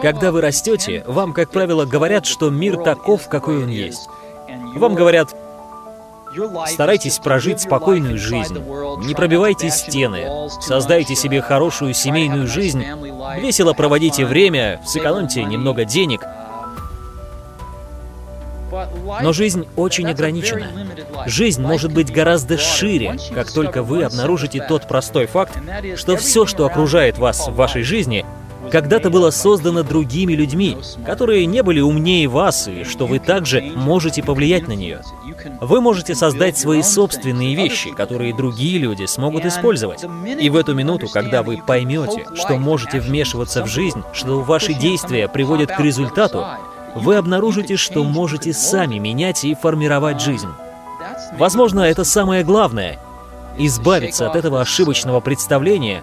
Когда вы растете, вам, как правило, говорят, что мир таков, какой он есть. Вам говорят, Старайтесь прожить спокойную жизнь. Не пробивайте стены. Создайте себе хорошую семейную жизнь. Весело проводите время, сэкономьте немного денег. Но жизнь очень ограничена. Жизнь может быть гораздо шире, как только вы обнаружите тот простой факт, что все, что окружает вас в вашей жизни, когда-то было создано другими людьми, которые не были умнее вас, и что вы также можете повлиять на нее. Вы можете создать свои собственные вещи, которые другие люди смогут использовать. И в эту минуту, когда вы поймете, что можете вмешиваться в жизнь, что ваши действия приводят к результату, вы обнаружите, что можете сами менять и формировать жизнь. Возможно, это самое главное — избавиться от этого ошибочного представления,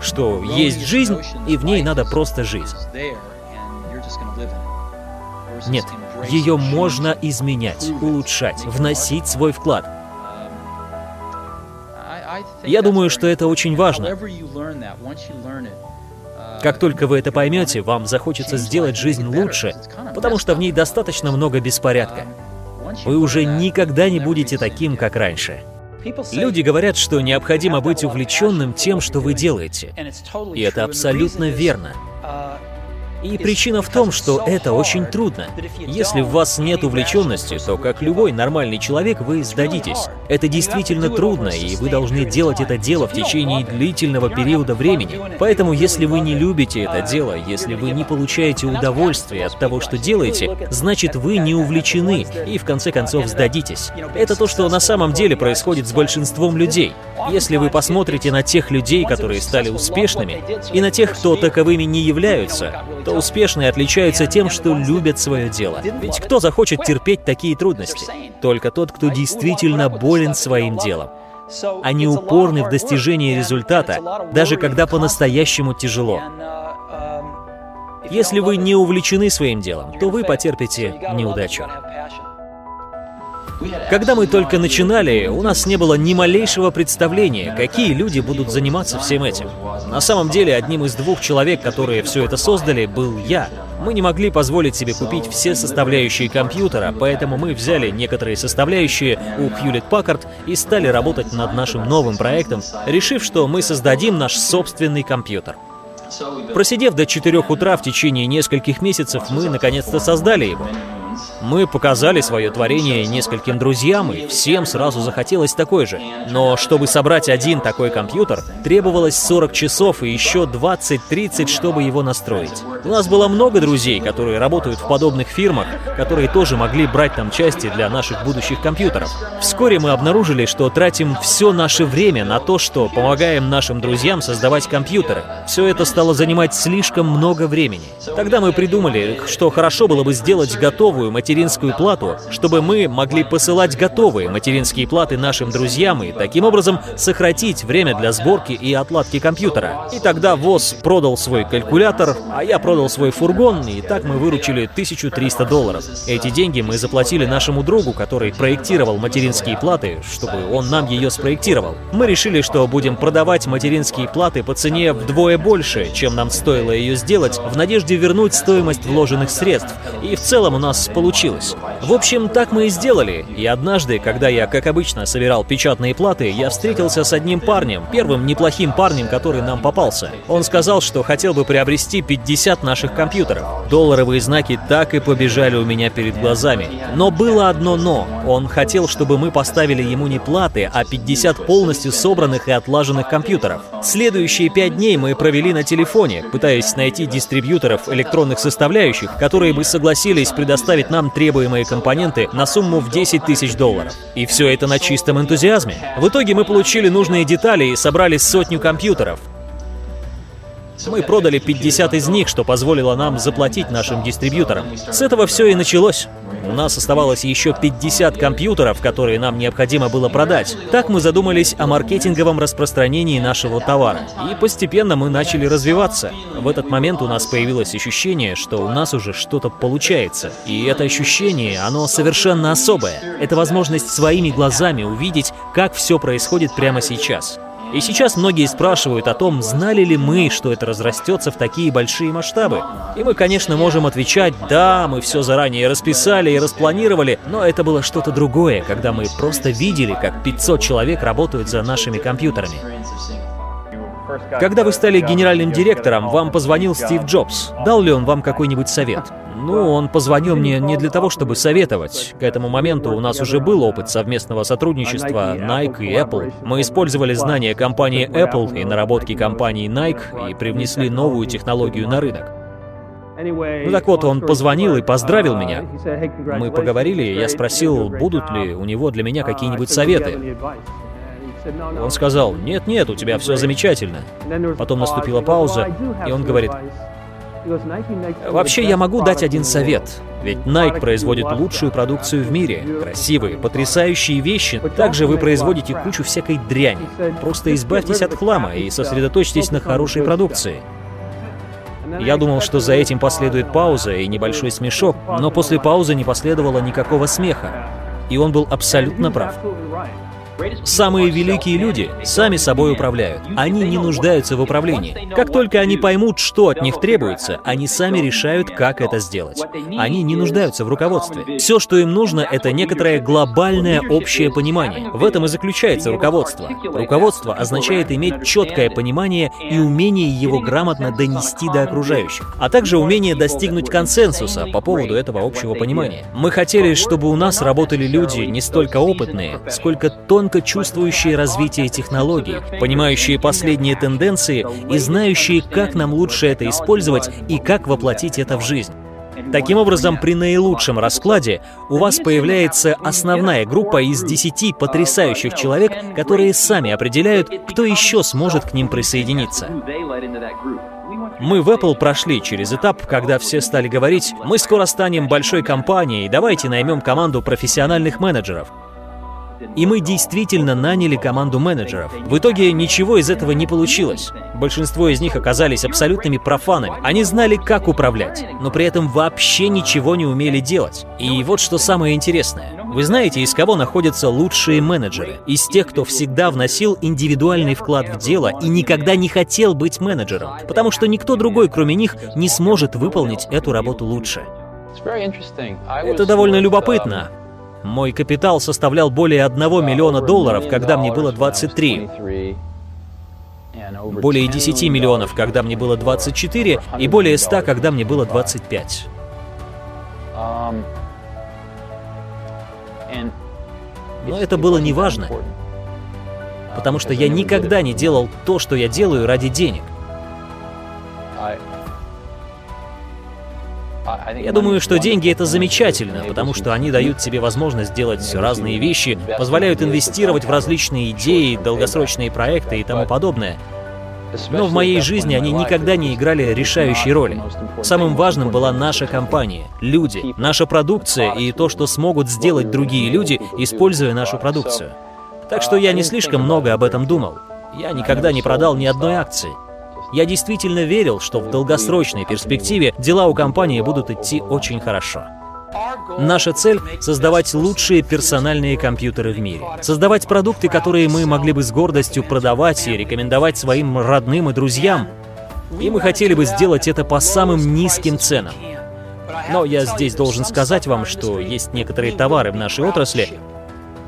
что есть жизнь, и в ней надо просто жить. Нет, ее можно изменять, улучшать, вносить свой вклад. Я думаю, что это очень важно. Как только вы это поймете, вам захочется сделать жизнь лучше, потому что в ней достаточно много беспорядка. Вы уже никогда не будете таким, как раньше. Люди говорят, что необходимо быть увлеченным тем, что вы делаете. И это абсолютно верно. И причина в том, что это очень трудно. Если в вас нет увлеченности, то как любой нормальный человек вы сдадитесь. Это действительно трудно, и вы должны делать это дело в течение длительного периода времени. Поэтому, если вы не любите это дело, если вы не получаете удовольствие от того, что делаете, значит вы не увлечены и в конце концов сдадитесь. Это то, что на самом деле происходит с большинством людей. Если вы посмотрите на тех людей, которые стали успешными, и на тех, кто таковыми не являются, то успешные отличаются тем, что любят свое дело. Ведь кто захочет терпеть такие трудности? Только тот, кто действительно болен своим делом. Они упорны в достижении результата, даже когда по-настоящему тяжело. Если вы не увлечены своим делом, то вы потерпите неудачу. Когда мы только начинали, у нас не было ни малейшего представления, какие люди будут заниматься всем этим. На самом деле, одним из двух человек, которые все это создали, был я. Мы не могли позволить себе купить все составляющие компьютера, поэтому мы взяли некоторые составляющие у Hewlett Packard и стали работать над нашим новым проектом, решив, что мы создадим наш собственный компьютер. Просидев до 4 утра в течение нескольких месяцев, мы наконец-то создали его. Мы показали свое творение нескольким друзьям, и всем сразу захотелось такой же. Но чтобы собрать один такой компьютер, требовалось 40 часов и еще 20-30, чтобы его настроить. У нас было много друзей, которые работают в подобных фирмах, которые тоже могли брать там части для наших будущих компьютеров. Вскоре мы обнаружили, что тратим все наше время на то, что помогаем нашим друзьям создавать компьютеры. Все это стало занимать слишком много времени. Тогда мы придумали, что хорошо было бы сделать готовую материнскую плату, чтобы мы могли посылать готовые материнские платы нашим друзьям и таким образом сократить время для сборки и отладки компьютера. И тогда ВОЗ продал свой калькулятор, а я продал свой фургон, и так мы выручили 1300 долларов. Эти деньги мы заплатили нашему другу, который проектировал материнские платы, чтобы он нам ее спроектировал. Мы решили, что будем продавать материнские платы по цене вдвое больше, чем нам стоило ее сделать, в надежде вернуть стоимость вложенных средств. И в целом у нас получилось получилось. В общем, так мы и сделали. И однажды, когда я, как обычно, собирал печатные платы, я встретился с одним парнем, первым неплохим парнем, который нам попался. Он сказал, что хотел бы приобрести 50 наших компьютеров. Долларовые знаки так и побежали у меня перед глазами. Но было одно «но». Он хотел, чтобы мы поставили ему не платы, а 50 полностью собранных и отлаженных компьютеров. Следующие пять дней мы провели на телефоне, пытаясь найти дистрибьюторов электронных составляющих, которые бы согласились предоставить нам требуемые компоненты на сумму в 10 тысяч долларов. И все это на чистом энтузиазме. В итоге мы получили нужные детали и собрали сотню компьютеров. Мы продали 50 из них, что позволило нам заплатить нашим дистрибьюторам. С этого все и началось. У нас оставалось еще 50 компьютеров, которые нам необходимо было продать. Так мы задумались о маркетинговом распространении нашего товара. И постепенно мы начали развиваться. В этот момент у нас появилось ощущение, что у нас уже что-то получается. И это ощущение, оно совершенно особое. Это возможность своими глазами увидеть, как все происходит прямо сейчас. И сейчас многие спрашивают о том, знали ли мы, что это разрастется в такие большие масштабы. И мы, конечно, можем отвечать, да, мы все заранее расписали и распланировали, но это было что-то другое, когда мы просто видели, как 500 человек работают за нашими компьютерами. Когда вы стали генеральным директором, вам позвонил Стив Джобс. Дал ли он вам какой-нибудь совет? Ну, он позвонил мне не для того, чтобы советовать. К этому моменту у нас уже был опыт совместного сотрудничества Nike и Apple. Мы использовали знания компании Apple и наработки компании Nike и привнесли новую технологию на рынок. Ну так вот, он позвонил и поздравил меня. Мы поговорили, я спросил, будут ли у него для меня какие-нибудь советы. Он сказал, нет-нет, у тебя все замечательно. Потом наступила пауза, и он говорит, Вообще, я могу дать один совет. Ведь Nike производит лучшую продукцию в мире. Красивые, потрясающие вещи. Также вы производите кучу всякой дряни. Просто избавьтесь от хлама и сосредоточьтесь на хорошей продукции. Я думал, что за этим последует пауза и небольшой смешок, но после паузы не последовало никакого смеха. И он был абсолютно прав. Самые великие люди сами собой управляют. Они не нуждаются в управлении. Как только они поймут, что от них требуется, они сами решают, как это сделать. Они не нуждаются в руководстве. Все, что им нужно, это некоторое глобальное общее понимание. В этом и заключается руководство. Руководство означает иметь четкое понимание и умение его грамотно донести до окружающих, а также умение достигнуть консенсуса по поводу этого общего понимания. Мы хотели, чтобы у нас работали люди не столько опытные, сколько тонкие тонко чувствующие развитие технологий, понимающие последние тенденции и знающие, как нам лучше это использовать и как воплотить это в жизнь. Таким образом, при наилучшем раскладе у вас появляется основная группа из 10 потрясающих человек, которые сами определяют, кто еще сможет к ним присоединиться. Мы в Apple прошли через этап, когда все стали говорить, мы скоро станем большой компанией, давайте наймем команду профессиональных менеджеров. И мы действительно наняли команду менеджеров. В итоге ничего из этого не получилось. Большинство из них оказались абсолютными профанами. Они знали, как управлять, но при этом вообще ничего не умели делать. И вот что самое интересное. Вы знаете, из кого находятся лучшие менеджеры? Из тех, кто всегда вносил индивидуальный вклад в дело и никогда не хотел быть менеджером, потому что никто другой, кроме них, не сможет выполнить эту работу лучше. Это довольно любопытно. Мой капитал составлял более 1 миллиона долларов, когда мне было 23. Более 10 миллионов, когда мне было 24, и более 100, когда мне было 25. Но это было неважно, потому что я никогда не делал то, что я делаю ради денег. Я думаю, что деньги это замечательно, потому что они дают тебе возможность делать разные вещи, позволяют инвестировать в различные идеи, долгосрочные проекты и тому подобное. Но в моей жизни они никогда не играли решающей роли. Самым важным была наша компания, люди, наша продукция и то, что смогут сделать другие люди, используя нашу продукцию. Так что я не слишком много об этом думал. Я никогда не продал ни одной акции. Я действительно верил, что в долгосрочной перспективе дела у компании будут идти очень хорошо. Наша цель — создавать лучшие персональные компьютеры в мире. Создавать продукты, которые мы могли бы с гордостью продавать и рекомендовать своим родным и друзьям. И мы хотели бы сделать это по самым низким ценам. Но я здесь должен сказать вам, что есть некоторые товары в нашей отрасли,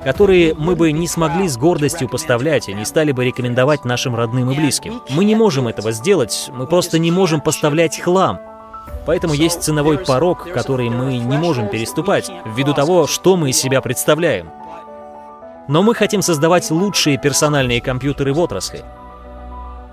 которые мы бы не смогли с гордостью поставлять и не стали бы рекомендовать нашим родным и близким. Мы не можем этого сделать, мы просто не можем поставлять хлам. Поэтому есть ценовой порог, который мы не можем переступать, ввиду того, что мы из себя представляем. Но мы хотим создавать лучшие персональные компьютеры в отрасли.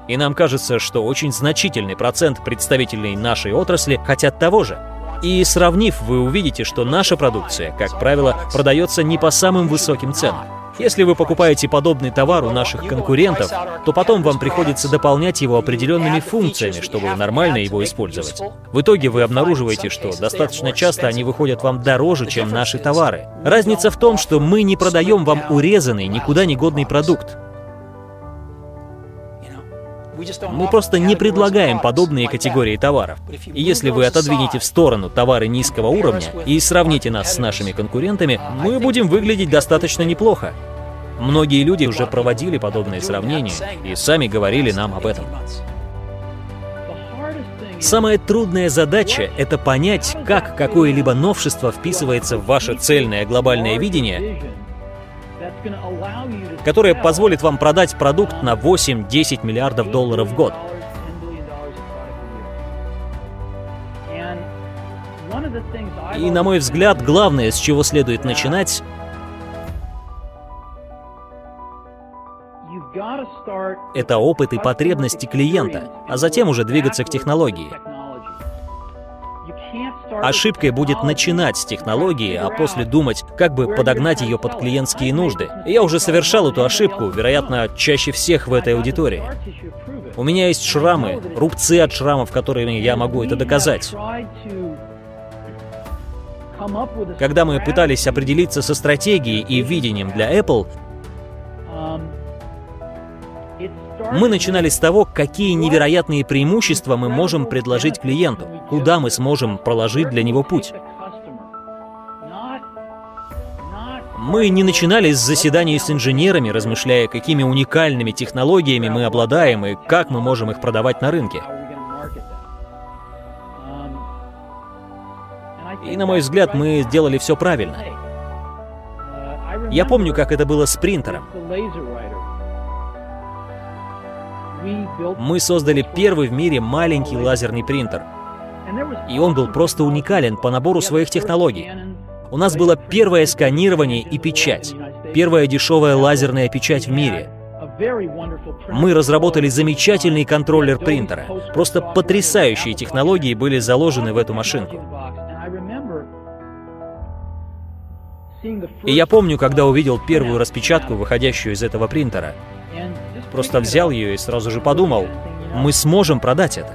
И нам кажется, что очень значительный процент представителей нашей отрасли хотят того же. И сравнив, вы увидите, что наша продукция, как правило, продается не по самым высоким ценам. Если вы покупаете подобный товар у наших конкурентов, то потом вам приходится дополнять его определенными функциями, чтобы нормально его использовать. В итоге вы обнаруживаете, что достаточно часто они выходят вам дороже, чем наши товары. Разница в том, что мы не продаем вам урезанный, никуда не годный продукт. Мы просто не предлагаем подобные категории товаров. И если вы отодвинете в сторону товары низкого уровня и сравните нас с нашими конкурентами, мы будем выглядеть достаточно неплохо. Многие люди уже проводили подобные сравнения и сами говорили нам об этом. Самая трудная задача — это понять, как какое-либо новшество вписывается в ваше цельное глобальное видение, которое позволит вам продать продукт на 8-10 миллиардов долларов в год. И, на мой взгляд, главное, с чего следует начинать, это опыт и потребности клиента, а затем уже двигаться к технологии. Ошибкой будет начинать с технологии, а после думать, как бы подогнать ее под клиентские нужды. Я уже совершал эту ошибку, вероятно, чаще всех в этой аудитории. У меня есть шрамы, рубцы от шрамов, которыми я могу это доказать. Когда мы пытались определиться со стратегией и видением для Apple, мы начинали с того, какие невероятные преимущества мы можем предложить клиенту, куда мы сможем проложить для него путь. Мы не начинали с заседаний с инженерами, размышляя, какими уникальными технологиями мы обладаем и как мы можем их продавать на рынке. И, на мой взгляд, мы сделали все правильно. Я помню, как это было с принтером. Мы создали первый в мире маленький лазерный принтер. И он был просто уникален по набору своих технологий. У нас было первое сканирование и печать. Первая дешевая лазерная печать в мире. Мы разработали замечательный контроллер принтера. Просто потрясающие технологии были заложены в эту машинку. И я помню, когда увидел первую распечатку, выходящую из этого принтера. Просто взял ее и сразу же подумал, мы сможем продать это.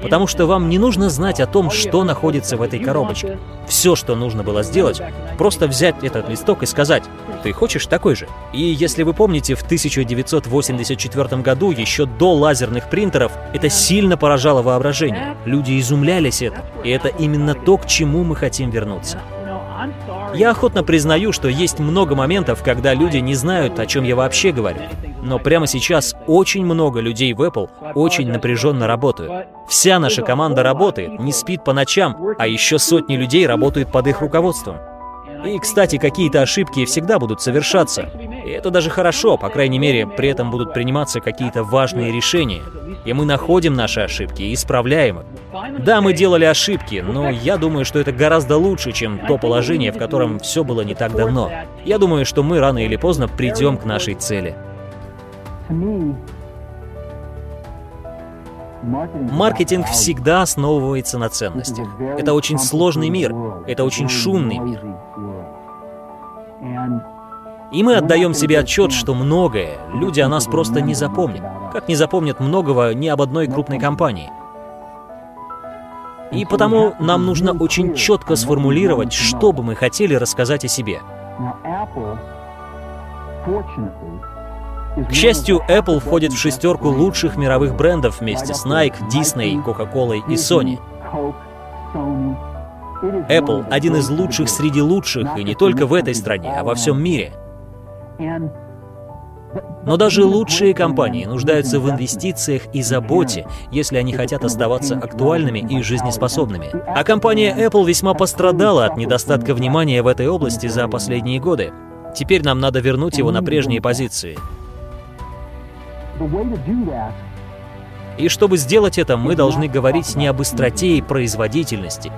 Потому что вам не нужно знать о том, что находится в этой коробочке. Все, что нужно было сделать, просто взять этот листок и сказать, ты хочешь такой же? И если вы помните, в 1984 году, еще до лазерных принтеров, это сильно поражало воображение. Люди изумлялись это. И это именно то, к чему мы хотим вернуться. Я охотно признаю, что есть много моментов, когда люди не знают, о чем я вообще говорю. Но прямо сейчас очень много людей в Apple очень напряженно работают. Вся наша команда работает, не спит по ночам, а еще сотни людей работают под их руководством. И, кстати, какие-то ошибки всегда будут совершаться. И это даже хорошо, по крайней мере, при этом будут приниматься какие-то важные решения. И мы находим наши ошибки и исправляем их. Да, мы делали ошибки, но я думаю, что это гораздо лучше, чем то положение, в котором все было не так давно. Я думаю, что мы рано или поздно придем к нашей цели. Маркетинг всегда основывается на ценностях. Это очень сложный мир, это очень шумный мир. И мы отдаем себе отчет, что многое люди о нас просто не запомнят, как не запомнят многого ни об одной крупной компании. И потому нам нужно очень четко сформулировать, что бы мы хотели рассказать о себе. К счастью, Apple входит в шестерку лучших мировых брендов вместе с Nike, Disney, Coca-Cola и Sony. Apple — один из лучших среди лучших, и не только в этой стране, а во всем мире. Но даже лучшие компании нуждаются в инвестициях и заботе, если они хотят оставаться актуальными и жизнеспособными. А компания Apple весьма пострадала от недостатка внимания в этой области за последние годы. Теперь нам надо вернуть его на прежние позиции. И чтобы сделать это, мы должны говорить не об быстроте и производительности,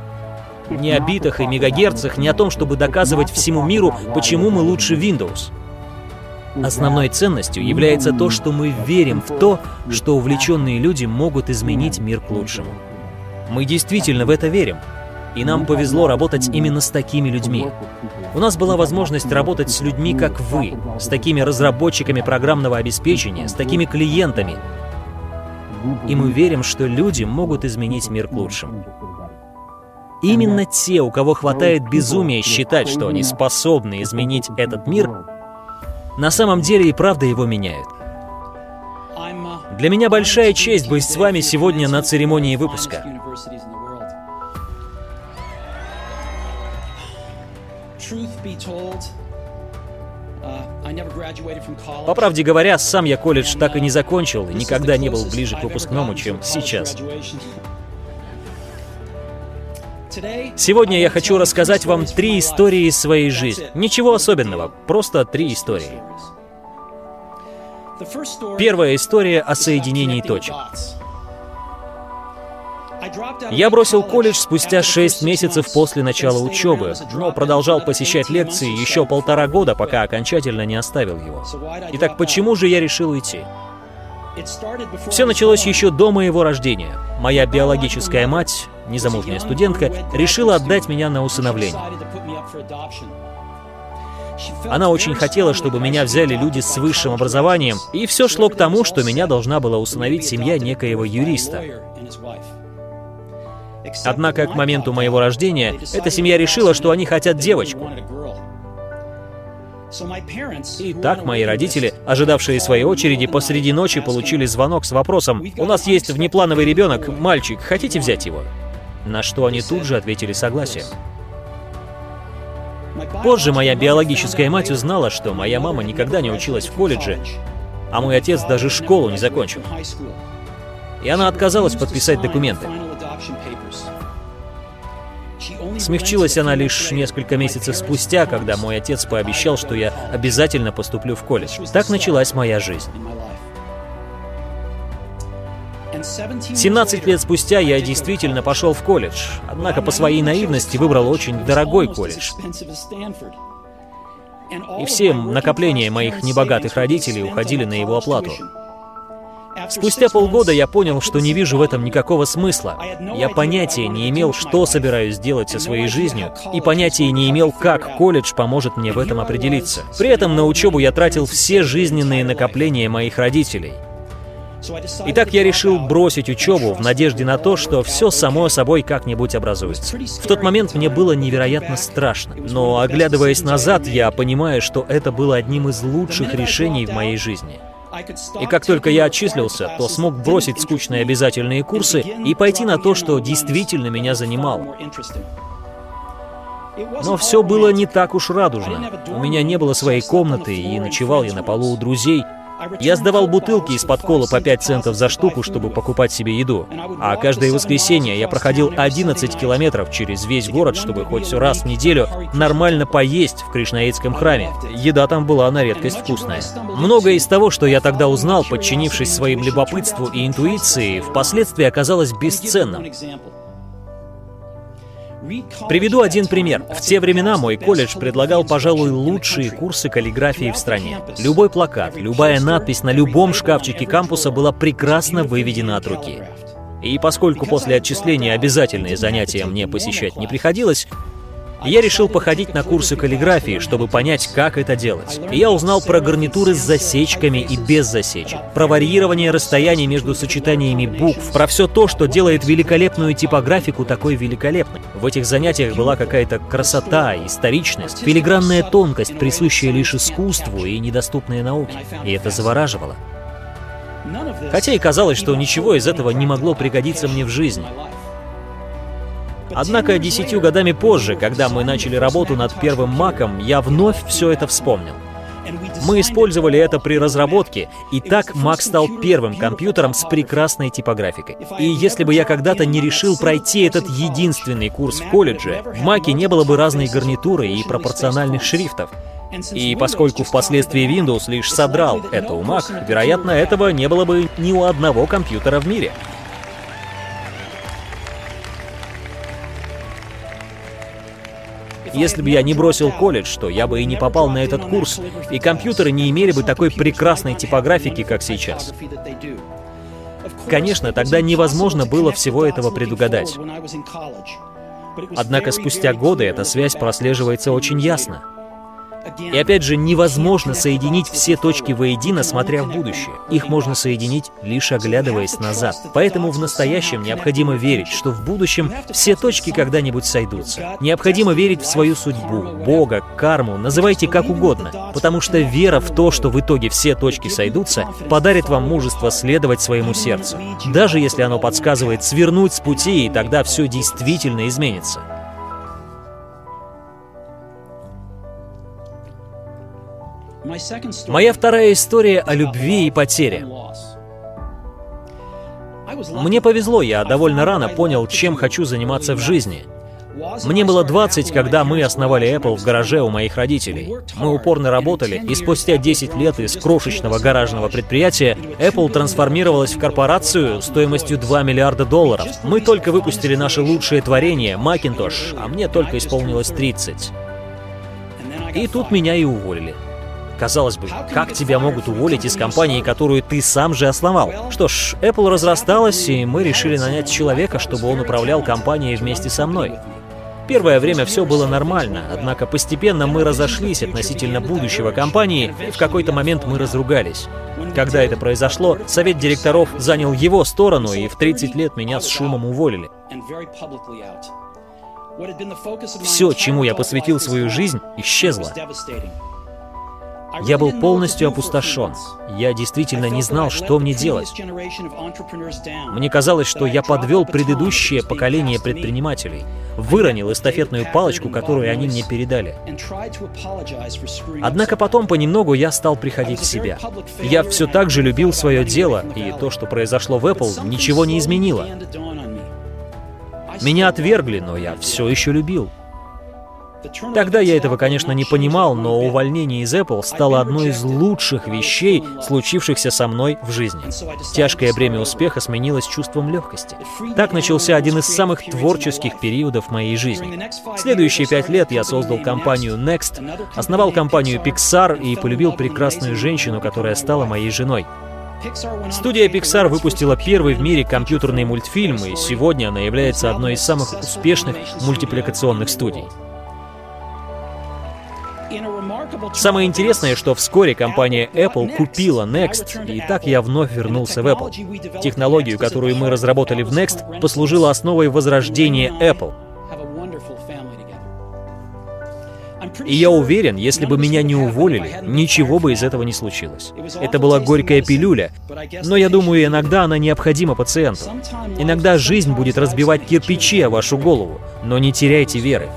не о битах и мегагерцах, не о том, чтобы доказывать всему миру, почему мы лучше Windows. Основной ценностью является то, что мы верим в то, что увлеченные люди могут изменить мир к лучшему. Мы действительно в это верим. И нам повезло работать именно с такими людьми. У нас была возможность работать с людьми, как вы, с такими разработчиками программного обеспечения, с такими клиентами. И мы верим, что люди могут изменить мир к лучшему. Именно те, у кого хватает безумия считать, что они способны изменить этот мир, на самом деле и правда его меняют. Для меня большая честь быть с вами сегодня на церемонии выпуска. По правде говоря, сам я колледж так и не закончил, и никогда не был ближе к выпускному, чем сейчас. Сегодня я хочу рассказать вам три истории из своей жизни. Ничего особенного, просто три истории. Первая история о соединении точек. Я бросил колледж спустя 6 месяцев после начала учебы, но продолжал посещать лекции еще полтора года, пока окончательно не оставил его. Итак, почему же я решил уйти? Все началось еще до моего рождения. Моя биологическая мать, незамужняя студентка, решила отдать меня на усыновление. Она очень хотела, чтобы меня взяли люди с высшим образованием, и все шло к тому, что меня должна была усыновить семья некоего юриста. Однако к моменту моего рождения эта семья решила, что они хотят девочку. И так мои родители, ожидавшие своей очереди, посреди ночи получили звонок с вопросом «У нас есть внеплановый ребенок, мальчик, хотите взять его?» На что они тут же ответили согласием. Позже моя биологическая мать узнала, что моя мама никогда не училась в колледже, а мой отец даже школу не закончил. И она отказалась подписать документы. Смягчилась она лишь несколько месяцев спустя, когда мой отец пообещал, что я обязательно поступлю в колледж. Так началась моя жизнь. 17 лет спустя я действительно пошел в колледж, однако по своей наивности выбрал очень дорогой колледж. И все накопления моих небогатых родителей уходили на его оплату. Спустя полгода я понял, что не вижу в этом никакого смысла. Я понятия не имел, что собираюсь делать со своей жизнью, и понятия не имел, как колледж поможет мне в этом определиться. При этом на учебу я тратил все жизненные накопления моих родителей. Итак, я решил бросить учебу в надежде на то, что все само собой как-нибудь образуется. В тот момент мне было невероятно страшно, но оглядываясь назад, я понимаю, что это было одним из лучших решений в моей жизни. И как только я отчислился, то смог бросить скучные обязательные курсы и пойти на то, что действительно меня занимало. Но все было не так уж радужно. У меня не было своей комнаты, и ночевал я на полу у друзей, я сдавал бутылки из-под кола по 5 центов за штуку, чтобы покупать себе еду. А каждое воскресенье я проходил 11 километров через весь город, чтобы хоть раз в неделю нормально поесть в Кришнаитском храме. Еда там была на редкость вкусная. Многое из того, что я тогда узнал, подчинившись своим любопытству и интуиции, впоследствии оказалось бесценным. Приведу один пример. В те времена мой колледж предлагал, пожалуй, лучшие курсы каллиграфии в стране. Любой плакат, любая надпись на любом шкафчике кампуса была прекрасно выведена от руки. И поскольку после отчисления обязательные занятия мне посещать не приходилось, я решил походить на курсы каллиграфии, чтобы понять, как это делать. И я узнал про гарнитуры с засечками и без засечек, про варьирование расстояний между сочетаниями букв, про все то, что делает великолепную типографику такой великолепной. В этих занятиях была какая-то красота, историчность, филигранная тонкость, присущая лишь искусству и недоступные науке. И это завораживало. Хотя и казалось, что ничего из этого не могло пригодиться мне в жизни. Однако десятью годами позже, когда мы начали работу над первым Маком, я вновь все это вспомнил. Мы использовали это при разработке, и так Mac стал первым компьютером с прекрасной типографикой. И если бы я когда-то не решил пройти этот единственный курс в колледже, в Маке не было бы разной гарнитуры и пропорциональных шрифтов. И поскольку впоследствии Windows лишь содрал это у Mac, вероятно, этого не было бы ни у одного компьютера в мире. Если бы я не бросил колледж, то я бы и не попал на этот курс, и компьютеры не имели бы такой прекрасной типографики, как сейчас. Конечно, тогда невозможно было всего этого предугадать. Однако спустя годы эта связь прослеживается очень ясно. И опять же, невозможно соединить все точки воедино, смотря в будущее. Их можно соединить, лишь оглядываясь назад. Поэтому в настоящем необходимо верить, что в будущем все точки когда-нибудь сойдутся. Необходимо верить в свою судьбу, Бога, карму, называйте как угодно. Потому что вера в то, что в итоге все точки сойдутся, подарит вам мужество следовать своему сердцу. Даже если оно подсказывает свернуть с пути, и тогда все действительно изменится. Моя вторая история о любви и потере. Мне повезло, я довольно рано понял, чем хочу заниматься в жизни. Мне было 20, когда мы основали Apple в гараже у моих родителей. Мы упорно работали, и спустя 10 лет из крошечного гаражного предприятия Apple трансформировалась в корпорацию стоимостью 2 миллиарда долларов. Мы только выпустили наше лучшее творение, Macintosh, а мне только исполнилось 30. И тут меня и уволили. Казалось бы, как тебя могут уволить из компании, которую ты сам же основал? Что ж, Apple разрасталась, и мы решили нанять человека, чтобы он управлял компанией вместе со мной. Первое время все было нормально, однако постепенно мы разошлись относительно будущего компании, и в какой-то момент мы разругались. Когда это произошло, совет директоров занял его сторону, и в 30 лет меня с шумом уволили. Все, чему я посвятил свою жизнь, исчезло. Я был полностью опустошен. Я действительно не знал, что мне делать. Мне казалось, что я подвел предыдущее поколение предпринимателей, выронил эстафетную палочку, которую они мне передали. Однако потом понемногу я стал приходить в себя. Я все так же любил свое дело, и то, что произошло в Apple, ничего не изменило. Меня отвергли, но я все еще любил. Тогда я этого, конечно, не понимал, но увольнение из Apple стало одной из лучших вещей, случившихся со мной в жизни. Тяжкое бремя успеха сменилось чувством легкости. Так начался один из самых творческих периодов моей жизни. Следующие пять лет я создал компанию Next, основал компанию Pixar и полюбил прекрасную женщину, которая стала моей женой. Студия Pixar выпустила первый в мире компьютерный мультфильм, и сегодня она является одной из самых успешных мультипликационных студий. Самое интересное, что вскоре компания Apple купила Next, и так я вновь вернулся в Apple. Технологию, которую мы разработали в Next, послужила основой возрождения Apple. И я уверен, если бы меня не уволили, ничего бы из этого не случилось. Это была горькая пилюля, но я думаю, иногда она необходима пациенту. Иногда жизнь будет разбивать кирпичи о вашу голову, но не теряйте веры.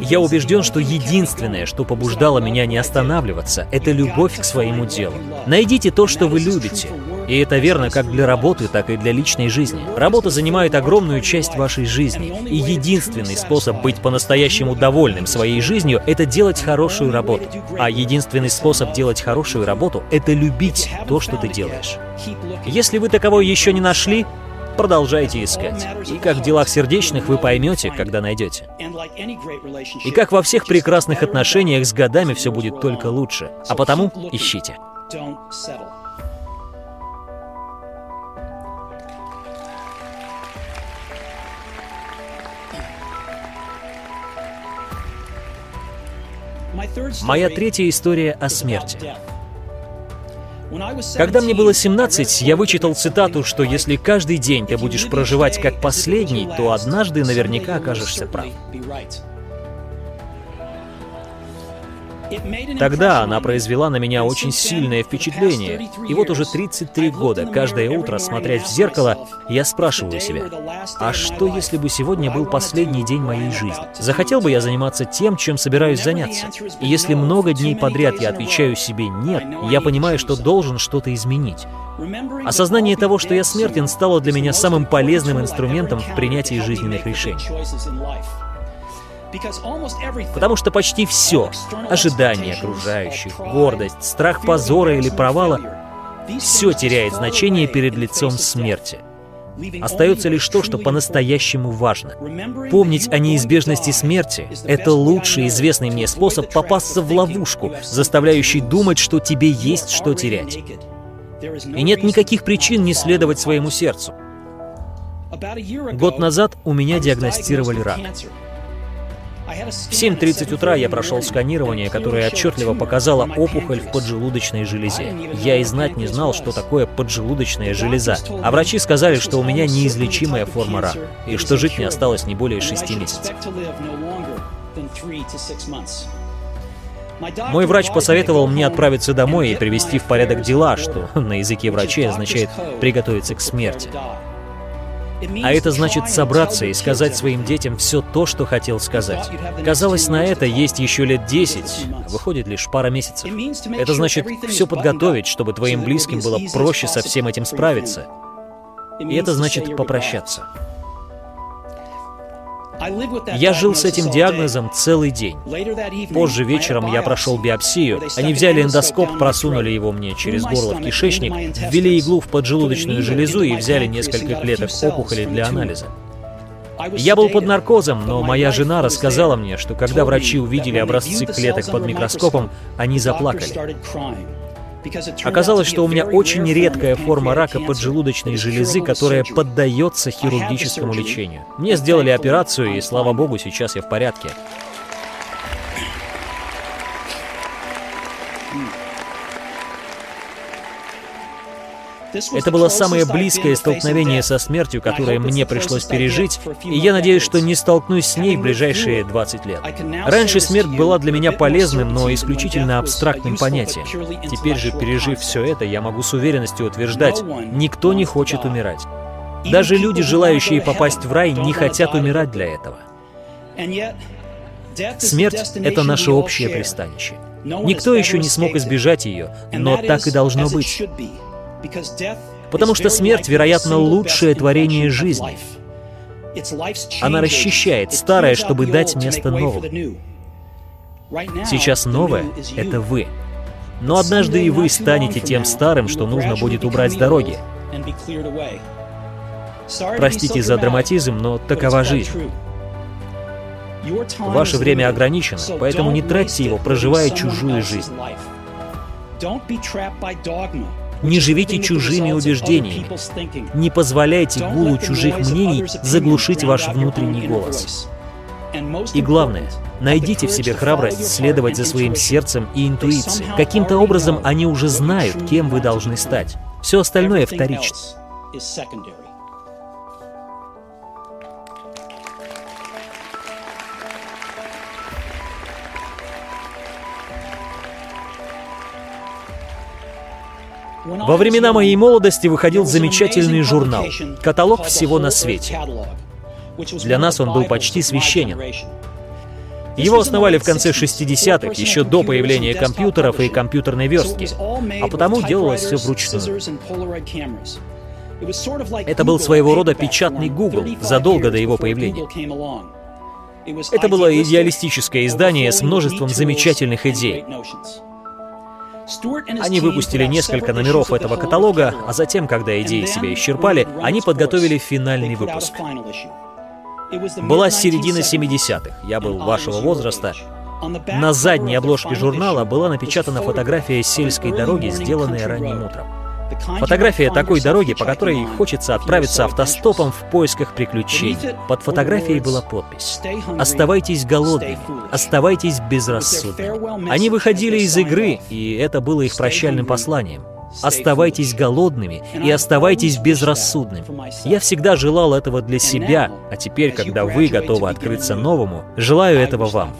Я убежден, что единственное, что побуждало меня не останавливаться, это любовь к своему делу. Найдите то, что вы любите. И это верно как для работы, так и для личной жизни. Работа занимает огромную часть вашей жизни. И единственный способ быть по-настоящему довольным своей жизнью — это делать хорошую работу. А единственный способ делать хорошую работу — это любить то, что ты делаешь. Если вы таковой еще не нашли, продолжайте искать. И как в делах сердечных вы поймете, когда найдете. И как во всех прекрасных отношениях с годами все будет только лучше. А потому ищите. Моя третья история о смерти. Когда мне было 17, я вычитал цитату, что если каждый день ты будешь проживать как последний, то однажды наверняка окажешься прав. Тогда она произвела на меня очень сильное впечатление. И вот уже 33 года, каждое утро, смотрясь в зеркало, я спрашиваю себя, а что если бы сегодня был последний день моей жизни? Захотел бы я заниматься тем, чем собираюсь заняться? И если много дней подряд я отвечаю себе «нет», я понимаю, что должен что-то изменить. Осознание того, что я смертен, стало для меня самым полезным инструментом в принятии жизненных решений. Потому что почти все — ожидания окружающих, гордость, страх позора или провала — все теряет значение перед лицом смерти. Остается лишь то, что по-настоящему важно. Помнить о неизбежности смерти — это лучший известный мне способ попасться в ловушку, заставляющий думать, что тебе есть что терять. И нет никаких причин не следовать своему сердцу. Год назад у меня диагностировали рак. В 7.30 утра я прошел сканирование, которое отчетливо показало опухоль в поджелудочной железе. Я и знать не знал, что такое поджелудочная железа. А врачи сказали, что у меня неизлечимая форма рака, и что жить мне осталось не более 6 месяцев. Мой врач посоветовал мне отправиться домой и привести в порядок дела, что на языке врачей означает «приготовиться к смерти». А это значит собраться и сказать своим детям все то, что хотел сказать. Казалось, на это есть еще лет 10, выходит лишь пара месяцев. Это значит все подготовить, чтобы твоим близким было проще со всем этим справиться. И это значит попрощаться. Я жил с этим диагнозом целый день. Позже вечером я прошел биопсию. Они взяли эндоскоп, просунули его мне через горло в кишечник, ввели иглу в поджелудочную железу и взяли несколько клеток опухоли для анализа. Я был под наркозом, но моя жена рассказала мне, что когда врачи увидели образцы клеток под микроскопом, они заплакали. Оказалось, что у меня очень редкая форма рака поджелудочной железы, которая поддается хирургическому лечению. Мне сделали операцию, и слава богу, сейчас я в порядке. Это было самое близкое столкновение со смертью, которое мне пришлось пережить, и я надеюсь, что не столкнусь с ней в ближайшие 20 лет. Раньше смерть была для меня полезным, но исключительно абстрактным понятием. Теперь же, пережив все это, я могу с уверенностью утверждать, никто не хочет умирать. Даже люди, желающие попасть в рай, не хотят умирать для этого. Смерть — это наше общее пристанище. Никто еще не смог избежать ее, но так и должно быть. Потому что смерть, вероятно, лучшее творение жизни. Она расчищает старое, чтобы дать место новому. Сейчас новое — это вы. Но однажды и вы станете тем старым, что нужно будет убрать с дороги. Простите за драматизм, но такова жизнь. Ваше время ограничено, поэтому не тратьте его, проживая чужую жизнь. Не живите чужими убеждениями. Не позволяйте гулу чужих мнений заглушить ваш внутренний голос. И главное, найдите в себе храбрость следовать за своим сердцем и интуицией. Каким-то образом они уже знают, кем вы должны стать. Все остальное вторично. Во времена моей молодости выходил замечательный журнал «Каталог всего на свете». Для нас он был почти священен. Его основали в конце 60-х, еще до появления компьютеров и компьютерной верстки, а потому делалось все вручную. Это был своего рода печатный Google задолго до его появления. Это было идеалистическое издание с множеством замечательных идей. Они выпустили несколько номеров этого каталога, а затем, когда идеи себя исчерпали, они подготовили финальный выпуск. Была середина 70-х, я был вашего возраста. На задней обложке журнала была напечатана фотография сельской дороги, сделанная ранним утром. Фотография такой дороги, по которой хочется отправиться автостопом в поисках приключений. Под фотографией была подпись. «Оставайтесь голодными, оставайтесь безрассудными». Они выходили из игры, и это было их прощальным посланием. Оставайтесь голодными и оставайтесь безрассудными. Я всегда желал этого для себя, а теперь, когда вы готовы открыться новому, желаю этого вам.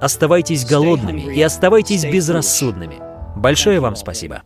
Оставайтесь голодными и оставайтесь безрассудными. Большое вам спасибо.